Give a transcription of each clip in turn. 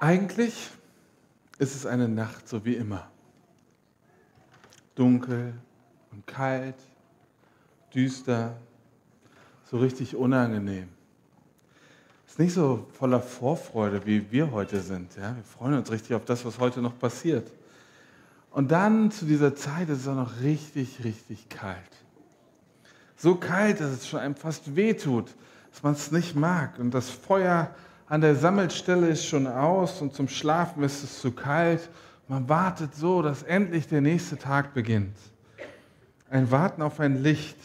Eigentlich ist es eine Nacht so wie immer. Dunkel und kalt, düster, so richtig unangenehm. Es ist nicht so voller Vorfreude, wie wir heute sind. Ja? Wir freuen uns richtig auf das, was heute noch passiert. Und dann zu dieser Zeit ist es auch noch richtig, richtig kalt. So kalt, dass es schon einem fast wehtut, dass man es nicht mag. Und das Feuer an der Sammelstelle ist schon aus und zum Schlafen ist es zu kalt. Man wartet so, dass endlich der nächste Tag beginnt. Ein Warten auf ein Licht,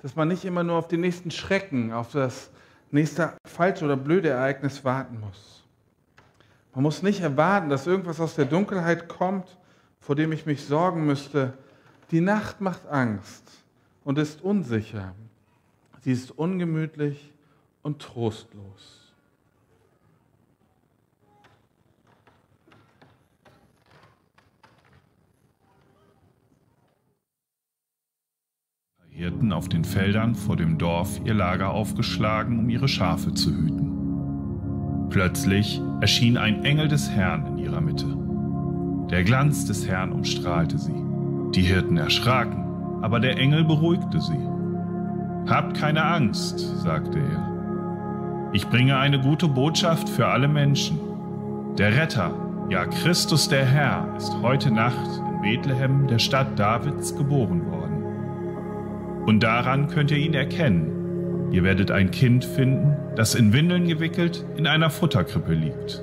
dass man nicht immer nur auf den nächsten Schrecken, auf das nächste falsche oder blöde Ereignis warten muss. Man muss nicht erwarten, dass irgendwas aus der Dunkelheit kommt, vor dem ich mich sorgen müsste. Die Nacht macht Angst und ist unsicher. Sie ist ungemütlich und trostlos. Hirten auf den Feldern vor dem Dorf ihr Lager aufgeschlagen, um ihre Schafe zu hüten. Plötzlich erschien ein Engel des Herrn in ihrer Mitte. Der Glanz des Herrn umstrahlte sie. Die Hirten erschraken, aber der Engel beruhigte sie. Habt keine Angst, sagte er. Ich bringe eine gute Botschaft für alle Menschen. Der Retter, ja Christus der Herr, ist heute Nacht in Bethlehem, der Stadt Davids, geboren worden. Und daran könnt ihr ihn erkennen. Ihr werdet ein Kind finden, das in Windeln gewickelt in einer Futterkrippe liegt.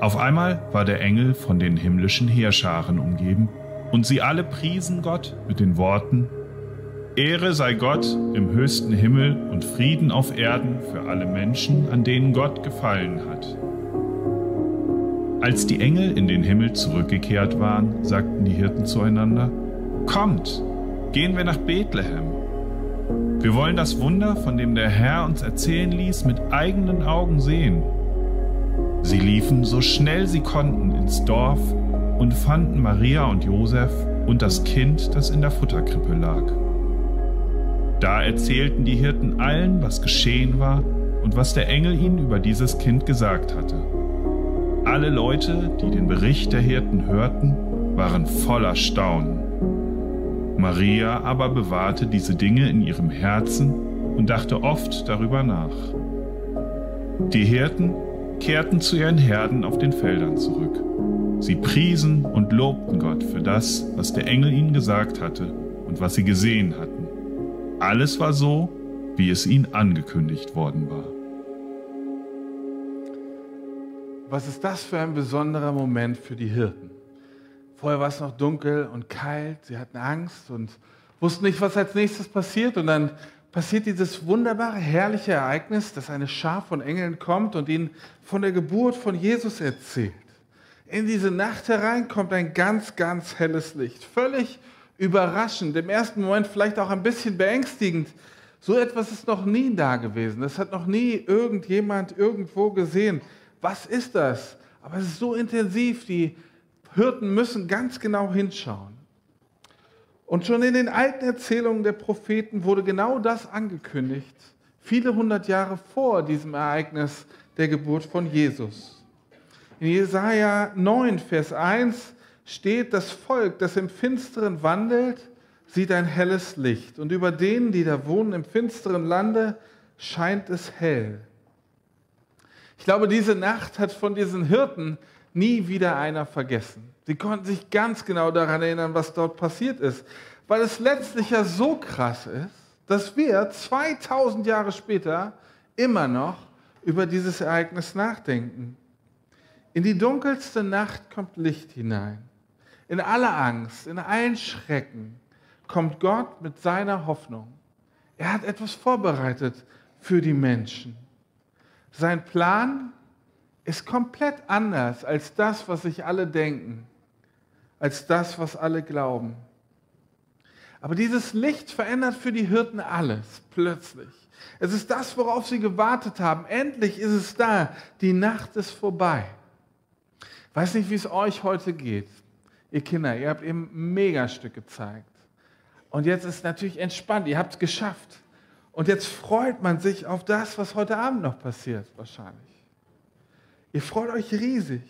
Auf einmal war der Engel von den himmlischen Heerscharen umgeben, und sie alle priesen Gott mit den Worten, Ehre sei Gott im höchsten Himmel und Frieden auf Erden für alle Menschen, an denen Gott gefallen hat. Als die Engel in den Himmel zurückgekehrt waren, sagten die Hirten zueinander, Kommt, gehen wir nach Bethlehem. Wir wollen das Wunder, von dem der Herr uns erzählen ließ, mit eigenen Augen sehen. Sie liefen so schnell sie konnten ins Dorf und fanden Maria und Josef und das Kind, das in der Futterkrippe lag. Da erzählten die Hirten allen, was geschehen war und was der Engel ihnen über dieses Kind gesagt hatte. Alle Leute, die den Bericht der Hirten hörten, waren voller Staunen. Maria aber bewahrte diese Dinge in ihrem Herzen und dachte oft darüber nach. Die Hirten kehrten zu ihren Herden auf den Feldern zurück. Sie priesen und lobten Gott für das, was der Engel ihnen gesagt hatte und was sie gesehen hatten. Alles war so, wie es ihnen angekündigt worden war. Was ist das für ein besonderer Moment für die Hirten? Vorher war es noch dunkel und kalt, sie hatten Angst und wussten nicht, was als nächstes passiert. Und dann passiert dieses wunderbare, herrliche Ereignis, dass eine Schar von Engeln kommt und ihnen von der Geburt von Jesus erzählt. In diese Nacht herein kommt ein ganz, ganz helles Licht. Völlig überraschend, im ersten Moment vielleicht auch ein bisschen beängstigend. So etwas ist noch nie da gewesen. Das hat noch nie irgendjemand irgendwo gesehen. Was ist das? Aber es ist so intensiv, die Hirten müssen ganz genau hinschauen. Und schon in den alten Erzählungen der Propheten wurde genau das angekündigt, viele hundert Jahre vor diesem Ereignis der Geburt von Jesus. In Jesaja 9, Vers 1 steht, das Volk, das im Finsteren wandelt, sieht ein helles Licht. Und über denen, die da wohnen im finsteren Lande, scheint es hell. Ich glaube, diese Nacht hat von diesen Hirten nie wieder einer vergessen. Sie konnten sich ganz genau daran erinnern, was dort passiert ist, weil es letztlich ja so krass ist, dass wir 2000 Jahre später immer noch über dieses Ereignis nachdenken. In die dunkelste Nacht kommt Licht hinein. In aller Angst, in allen Schrecken kommt Gott mit seiner Hoffnung. Er hat etwas vorbereitet für die Menschen. Sein Plan ist komplett anders als das, was sich alle denken, als das, was alle glauben. Aber dieses Licht verändert für die Hirten alles, plötzlich. Es ist das, worauf sie gewartet haben. Endlich ist es da. Die Nacht ist vorbei. Ich weiß nicht, wie es euch heute geht. Ihr Kinder, ihr habt eben ein Megastück gezeigt. Und jetzt ist natürlich entspannt. Ihr habt es geschafft. Und jetzt freut man sich auf das, was heute Abend noch passiert, wahrscheinlich. Ihr freut euch riesig.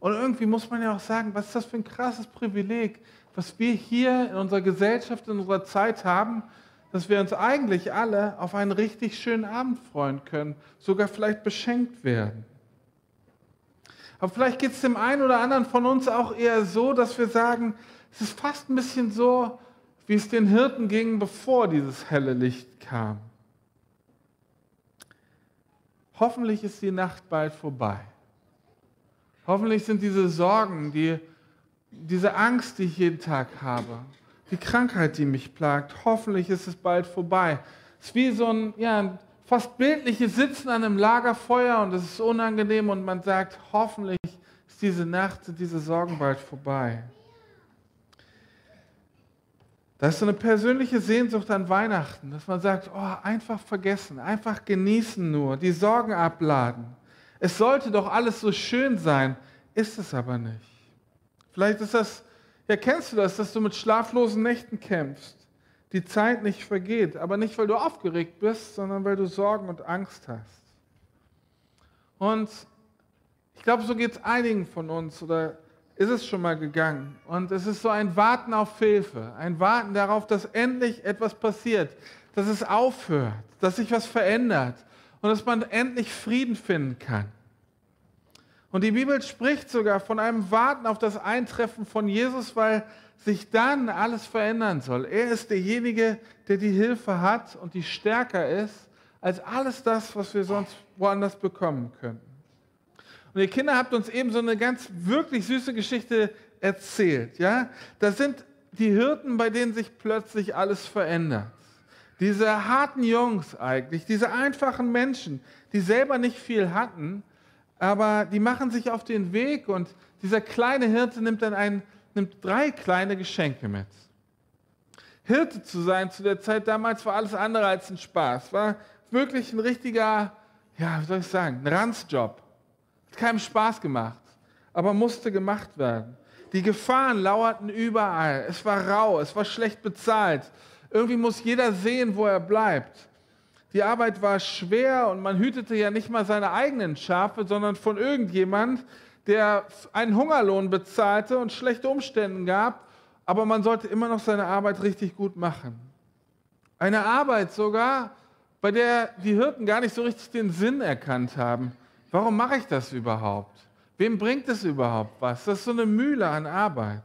Und irgendwie muss man ja auch sagen, was ist das für ein krasses Privileg, was wir hier in unserer Gesellschaft, in unserer Zeit haben, dass wir uns eigentlich alle auf einen richtig schönen Abend freuen können, sogar vielleicht beschenkt werden. Aber vielleicht geht es dem einen oder anderen von uns auch eher so, dass wir sagen, es ist fast ein bisschen so, wie es den Hirten ging, bevor dieses helle Licht kam. Hoffentlich ist die Nacht bald vorbei. Hoffentlich sind diese Sorgen, die, diese Angst, die ich jeden Tag habe, die Krankheit, die mich plagt, hoffentlich ist es bald vorbei. Es ist wie so ein, ja, fast bildliches Sitzen an einem Lagerfeuer und es ist unangenehm und man sagt, hoffentlich ist diese Nacht, sind diese Sorgen bald vorbei. Das ist so eine persönliche Sehnsucht an Weihnachten, dass man sagt, oh, einfach vergessen, einfach genießen nur, die Sorgen abladen. Es sollte doch alles so schön sein, ist es aber nicht. Vielleicht ist das, ja, kennst du das, dass du mit schlaflosen Nächten kämpfst die Zeit nicht vergeht. Aber nicht, weil du aufgeregt bist, sondern weil du Sorgen und Angst hast. Und ich glaube, so geht es einigen von uns oder ist es schon mal gegangen. Und es ist so ein Warten auf Hilfe, ein Warten darauf, dass endlich etwas passiert, dass es aufhört, dass sich was verändert und dass man endlich Frieden finden kann. Und die Bibel spricht sogar von einem Warten auf das Eintreffen von Jesus, weil sich dann alles verändern soll. Er ist derjenige, der die Hilfe hat und die stärker ist als alles das, was wir sonst woanders bekommen könnten. Und ihr Kinder habt uns eben so eine ganz wirklich süße Geschichte erzählt. Ja? Das sind die Hirten, bei denen sich plötzlich alles verändert. Diese harten Jungs eigentlich, diese einfachen Menschen, die selber nicht viel hatten, aber die machen sich auf den Weg und dieser kleine Hirte nimmt dann ein nimmt drei kleine Geschenke mit. Hirte zu sein zu der Zeit damals war alles andere als ein Spaß. War wirklich ein richtiger, ja, wie soll ich sagen, ein Ranzjob. Hat keinem Spaß gemacht, aber musste gemacht werden. Die Gefahren lauerten überall. Es war rau, es war schlecht bezahlt. Irgendwie muss jeder sehen, wo er bleibt. Die Arbeit war schwer und man hütete ja nicht mal seine eigenen Schafe, sondern von irgendjemand, der einen Hungerlohn bezahlte und schlechte Umstände gab, aber man sollte immer noch seine Arbeit richtig gut machen. Eine Arbeit sogar, bei der die Hirten gar nicht so richtig den Sinn erkannt haben. Warum mache ich das überhaupt? Wem bringt es überhaupt was? Das ist so eine Mühle an Arbeit.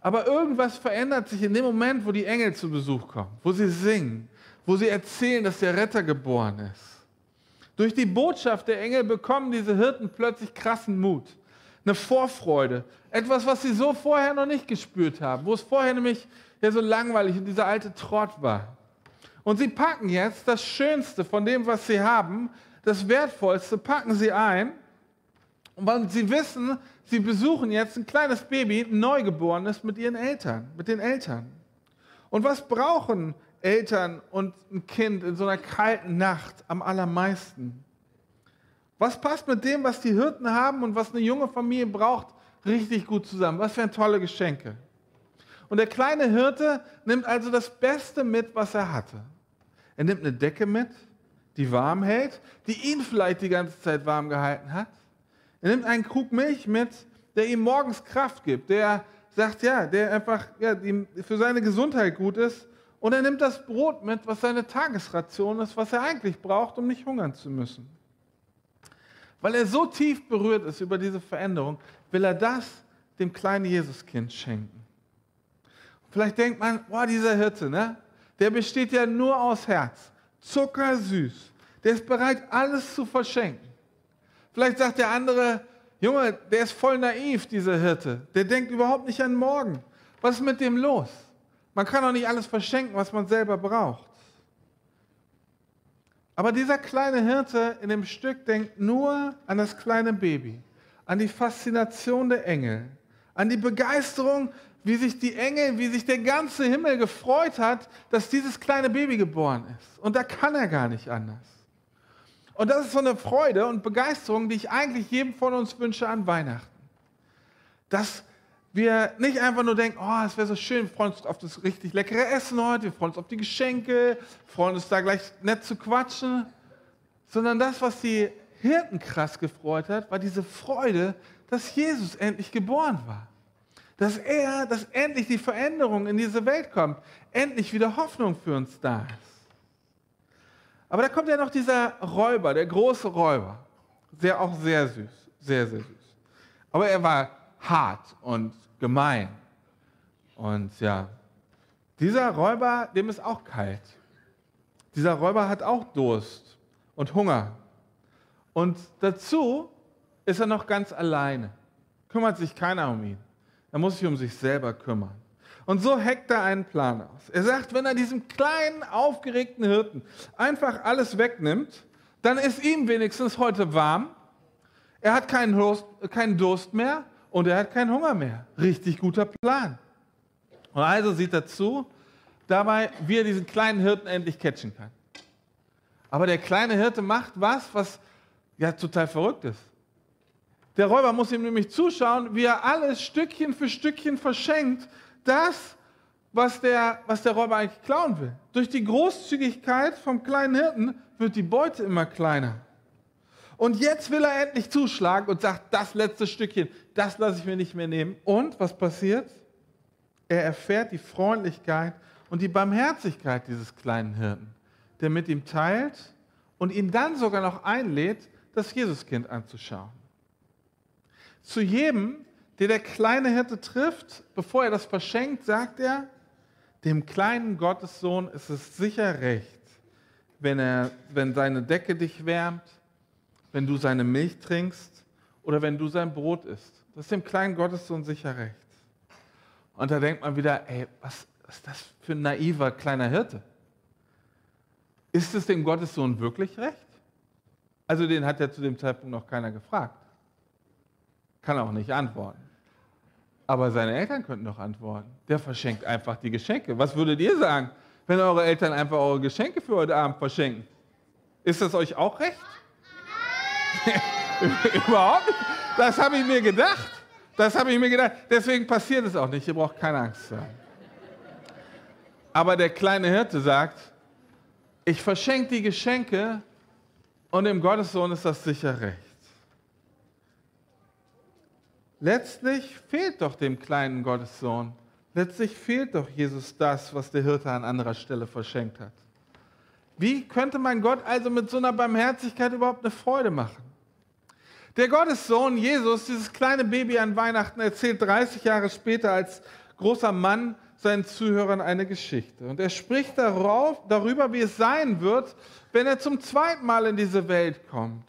Aber irgendwas verändert sich in dem Moment, wo die Engel zu Besuch kommen, wo sie singen, wo sie erzählen, dass der Retter geboren ist. Durch die Botschaft der Engel bekommen diese Hirten plötzlich krassen Mut, eine Vorfreude, etwas, was sie so vorher noch nicht gespürt haben, wo es vorher nämlich ja so langweilig und dieser alte Trott war. Und sie packen jetzt das Schönste von dem, was sie haben, das Wertvollste, packen sie ein, weil sie wissen, sie besuchen jetzt ein kleines Baby, ein Neugeborenes mit ihren Eltern, mit den Eltern. Und was brauchen Eltern und ein Kind in so einer kalten Nacht am allermeisten? Was passt mit dem, was die Hirten haben und was eine junge Familie braucht, richtig gut zusammen? Was für ein tolle Geschenke. Und der kleine Hirte nimmt also das Beste mit, was er hatte. Er nimmt eine Decke mit, die warm hält, die ihn vielleicht die ganze Zeit warm gehalten hat. Er nimmt einen Krug Milch mit, der ihm morgens Kraft gibt, der sagt, ja, der einfach ja, für seine Gesundheit gut ist und er nimmt das Brot mit, was seine Tagesration ist, was er eigentlich braucht, um nicht hungern zu müssen. Weil er so tief berührt ist über diese Veränderung, will er das dem kleinen Jesuskind schenken. Vielleicht denkt man, boah, dieser Hirte, ne? der besteht ja nur aus Herz, zuckersüß. Der ist bereit, alles zu verschenken. Vielleicht sagt der andere, Junge, der ist voll naiv, dieser Hirte. Der denkt überhaupt nicht an morgen. Was ist mit dem los? Man kann auch nicht alles verschenken, was man selber braucht. Aber dieser kleine Hirte in dem Stück denkt nur an das kleine Baby, an die Faszination der Engel, an die Begeisterung, wie sich die Engel, wie sich der ganze Himmel gefreut hat, dass dieses kleine Baby geboren ist. Und da kann er gar nicht anders. Und das ist so eine Freude und Begeisterung, die ich eigentlich jedem von uns wünsche an Weihnachten. Dass wir nicht einfach nur denken, oh, es wäre so schön, wir freuen uns auf das richtig leckere Essen heute, wir freuen uns auf die Geschenke, freuen uns da gleich nett zu quatschen, sondern das, was die Hirten krass gefreut hat, war diese Freude, dass Jesus endlich geboren war. Dass er, dass endlich die Veränderung in diese Welt kommt. Endlich wieder Hoffnung für uns da ist. Aber da kommt ja noch dieser Räuber, der große Räuber. Sehr, auch sehr süß. Sehr, sehr süß. Aber er war hart und gemein. Und ja, dieser Räuber, dem ist auch kalt. Dieser Räuber hat auch Durst und Hunger. Und dazu ist er noch ganz alleine. Kümmert sich keiner um ihn. Er muss sich um sich selber kümmern. Und so hackt er einen Plan aus. Er sagt, wenn er diesem kleinen, aufgeregten Hirten einfach alles wegnimmt, dann ist ihm wenigstens heute warm. Er hat keinen Durst, keinen Durst mehr und er hat keinen Hunger mehr. Richtig guter Plan. Und also sieht er zu, dabei, wie er diesen kleinen Hirten endlich catchen kann. Aber der kleine Hirte macht was, was ja total verrückt ist. Der Räuber muss ihm nämlich zuschauen, wie er alles Stückchen für Stückchen verschenkt, das, was der, was der Räuber eigentlich klauen will. Durch die Großzügigkeit vom kleinen Hirten wird die Beute immer kleiner. Und jetzt will er endlich zuschlagen und sagt, das letzte Stückchen, das lasse ich mir nicht mehr nehmen. Und was passiert? Er erfährt die Freundlichkeit und die Barmherzigkeit dieses kleinen Hirten, der mit ihm teilt und ihn dann sogar noch einlädt, das Jesuskind anzuschauen. Zu jedem, der der kleine Hirte trifft, bevor er das verschenkt, sagt er, dem kleinen Gottessohn ist es sicher recht, wenn, er, wenn seine Decke dich wärmt, wenn du seine Milch trinkst oder wenn du sein Brot isst. Das ist dem kleinen Gottessohn sicher recht. Und da denkt man wieder, ey, was, was ist das für ein naiver kleiner Hirte? Ist es dem Gottessohn wirklich recht? Also den hat ja zu dem Zeitpunkt noch keiner gefragt. Kann auch nicht antworten. Aber seine Eltern könnten doch antworten. Der verschenkt einfach die Geschenke. Was würdet ihr sagen, wenn eure Eltern einfach eure Geschenke für heute Abend verschenken? Ist das euch auch recht? Überhaupt. Das habe ich mir gedacht. Das habe ich mir gedacht. Deswegen passiert es auch nicht. Ihr braucht keine Angst zu haben. Aber der kleine Hirte sagt, ich verschenke die Geschenke und dem Gottessohn ist das sicher recht. Letztlich fehlt doch dem kleinen Gottessohn, letztlich fehlt doch Jesus das, was der Hirte an anderer Stelle verschenkt hat. Wie könnte man Gott also mit so einer Barmherzigkeit überhaupt eine Freude machen? Der Gottessohn Jesus, dieses kleine Baby an Weihnachten, erzählt 30 Jahre später als großer Mann seinen Zuhörern eine Geschichte. Und er spricht darauf, darüber, wie es sein wird, wenn er zum zweiten Mal in diese Welt kommt.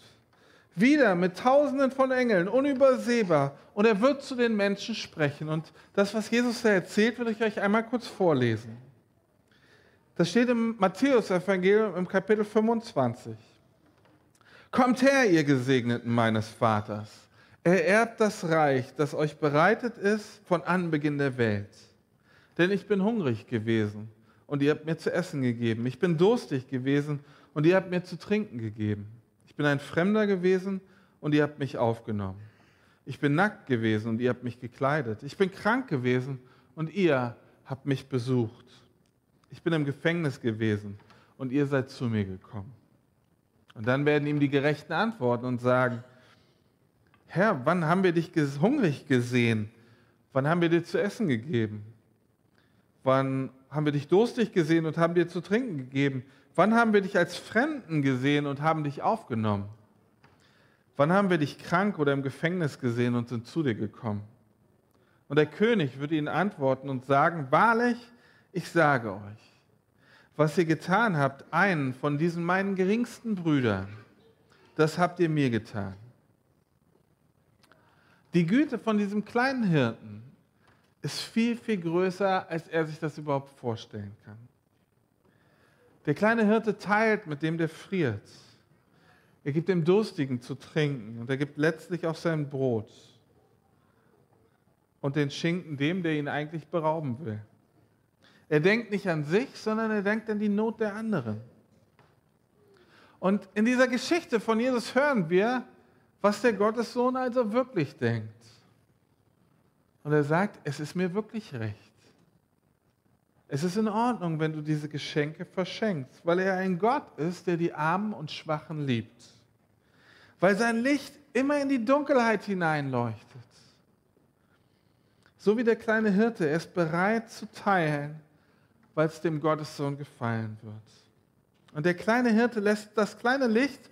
Wieder mit Tausenden von Engeln, unübersehbar. Und er wird zu den Menschen sprechen. Und das, was Jesus da erzählt, will ich euch einmal kurz vorlesen. Das steht im Matthäus-Evangelium im Kapitel 25. Kommt her, ihr Gesegneten meines Vaters. Ererbt das Reich, das euch bereitet ist von Anbeginn der Welt. Denn ich bin hungrig gewesen und ihr habt mir zu essen gegeben. Ich bin durstig gewesen und ihr habt mir zu trinken gegeben. Ich bin ein Fremder gewesen und ihr habt mich aufgenommen. Ich bin nackt gewesen und ihr habt mich gekleidet. Ich bin krank gewesen und ihr habt mich besucht. Ich bin im Gefängnis gewesen und ihr seid zu mir gekommen. Und dann werden ihm die Gerechten antworten und sagen, Herr, wann haben wir dich hungrig gesehen? Wann haben wir dir zu essen gegeben? Wann haben wir dich durstig gesehen und haben dir zu trinken gegeben? Wann haben wir dich als Fremden gesehen und haben dich aufgenommen? Wann haben wir dich krank oder im Gefängnis gesehen und sind zu dir gekommen? Und der König wird ihnen antworten und sagen, wahrlich, ich sage euch, was ihr getan habt, einen von diesen meinen geringsten Brüdern, das habt ihr mir getan. Die Güte von diesem kleinen Hirten ist viel, viel größer, als er sich das überhaupt vorstellen kann. Der kleine Hirte teilt mit dem, der friert. Er gibt dem Durstigen zu trinken und er gibt letztlich auch sein Brot und den Schinken dem, der ihn eigentlich berauben will. Er denkt nicht an sich, sondern er denkt an die Not der anderen. Und in dieser Geschichte von Jesus hören wir, was der Gottessohn also wirklich denkt. Und er sagt, es ist mir wirklich recht. Es ist in Ordnung, wenn du diese Geschenke verschenkst, weil er ein Gott ist, der die Armen und Schwachen liebt. weil sein Licht immer in die Dunkelheit hineinleuchtet. So wie der kleine Hirte, er ist bereit zu teilen, weil es dem Gottessohn gefallen wird. Und der kleine Hirte lässt das kleine Licht,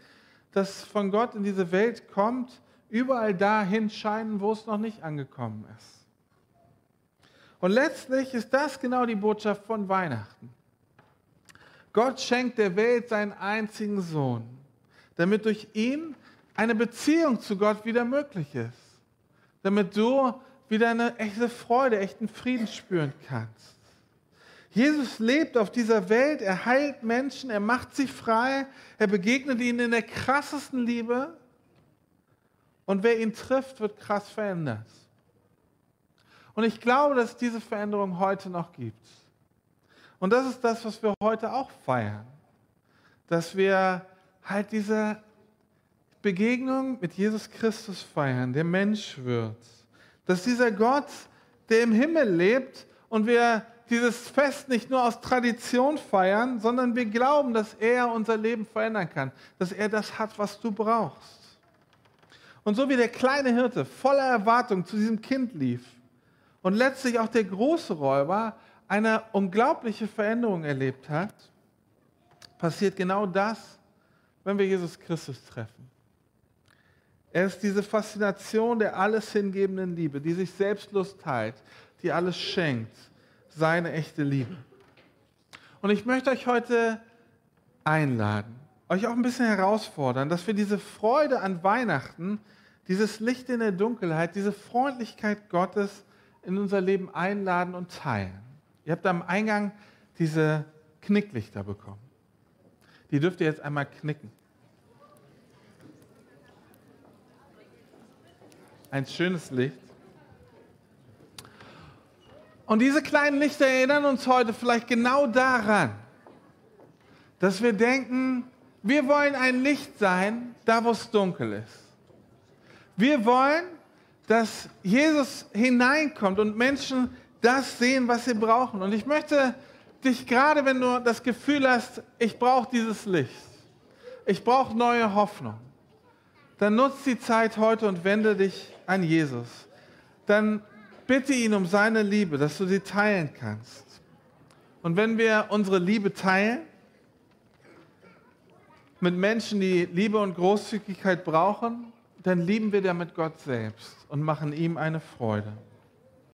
das von Gott in diese Welt kommt, überall dahin scheinen, wo es noch nicht angekommen ist. Und letztlich ist das genau die Botschaft von Weihnachten. Gott schenkt der Welt seinen einzigen Sohn, damit durch ihn eine Beziehung zu Gott wieder möglich ist. Damit du wieder eine echte Freude, echten Frieden spüren kannst. Jesus lebt auf dieser Welt, er heilt Menschen, er macht sie frei, er begegnet ihnen in der krassesten Liebe und wer ihn trifft, wird krass verändert. Und ich glaube, dass es diese Veränderung heute noch gibt. Und das ist das, was wir heute auch feiern. Dass wir halt diese Begegnung mit Jesus Christus feiern, der Mensch wird. Dass dieser Gott, der im Himmel lebt und wir dieses Fest nicht nur aus Tradition feiern, sondern wir glauben, dass er unser Leben verändern kann, dass er das hat, was du brauchst. Und so wie der kleine Hirte voller Erwartung zu diesem Kind lief und letztlich auch der große Räuber eine unglaubliche Veränderung erlebt hat, passiert genau das, wenn wir Jesus Christus treffen. Er ist diese Faszination der alles hingebenden Liebe, die sich selbstlos teilt, die alles schenkt, seine echte Liebe. Und ich möchte euch heute einladen, euch auch ein bisschen herausfordern, dass wir diese Freude an Weihnachten, dieses Licht in der Dunkelheit, diese Freundlichkeit Gottes in unser Leben einladen und teilen. Ihr habt am Eingang diese Knicklichter bekommen. Die dürft ihr jetzt einmal knicken. Ein schönes Licht. Und diese kleinen Lichter erinnern uns heute vielleicht genau daran, dass wir denken, wir wollen ein Licht sein, da wo es dunkel ist. Wir wollen, dass Jesus hineinkommt und Menschen das sehen, was sie brauchen. Und ich möchte dich gerade, wenn du das Gefühl hast, ich brauche dieses Licht, ich brauche neue Hoffnung, dann nutz die Zeit heute und wende dich an Jesus. Dann bitte ihn um seine Liebe, dass du sie teilen kannst. Und wenn wir unsere Liebe teilen mit Menschen, die Liebe und Großzügigkeit brauchen, dann lieben wir damit Gott selbst und machen ihm eine Freude.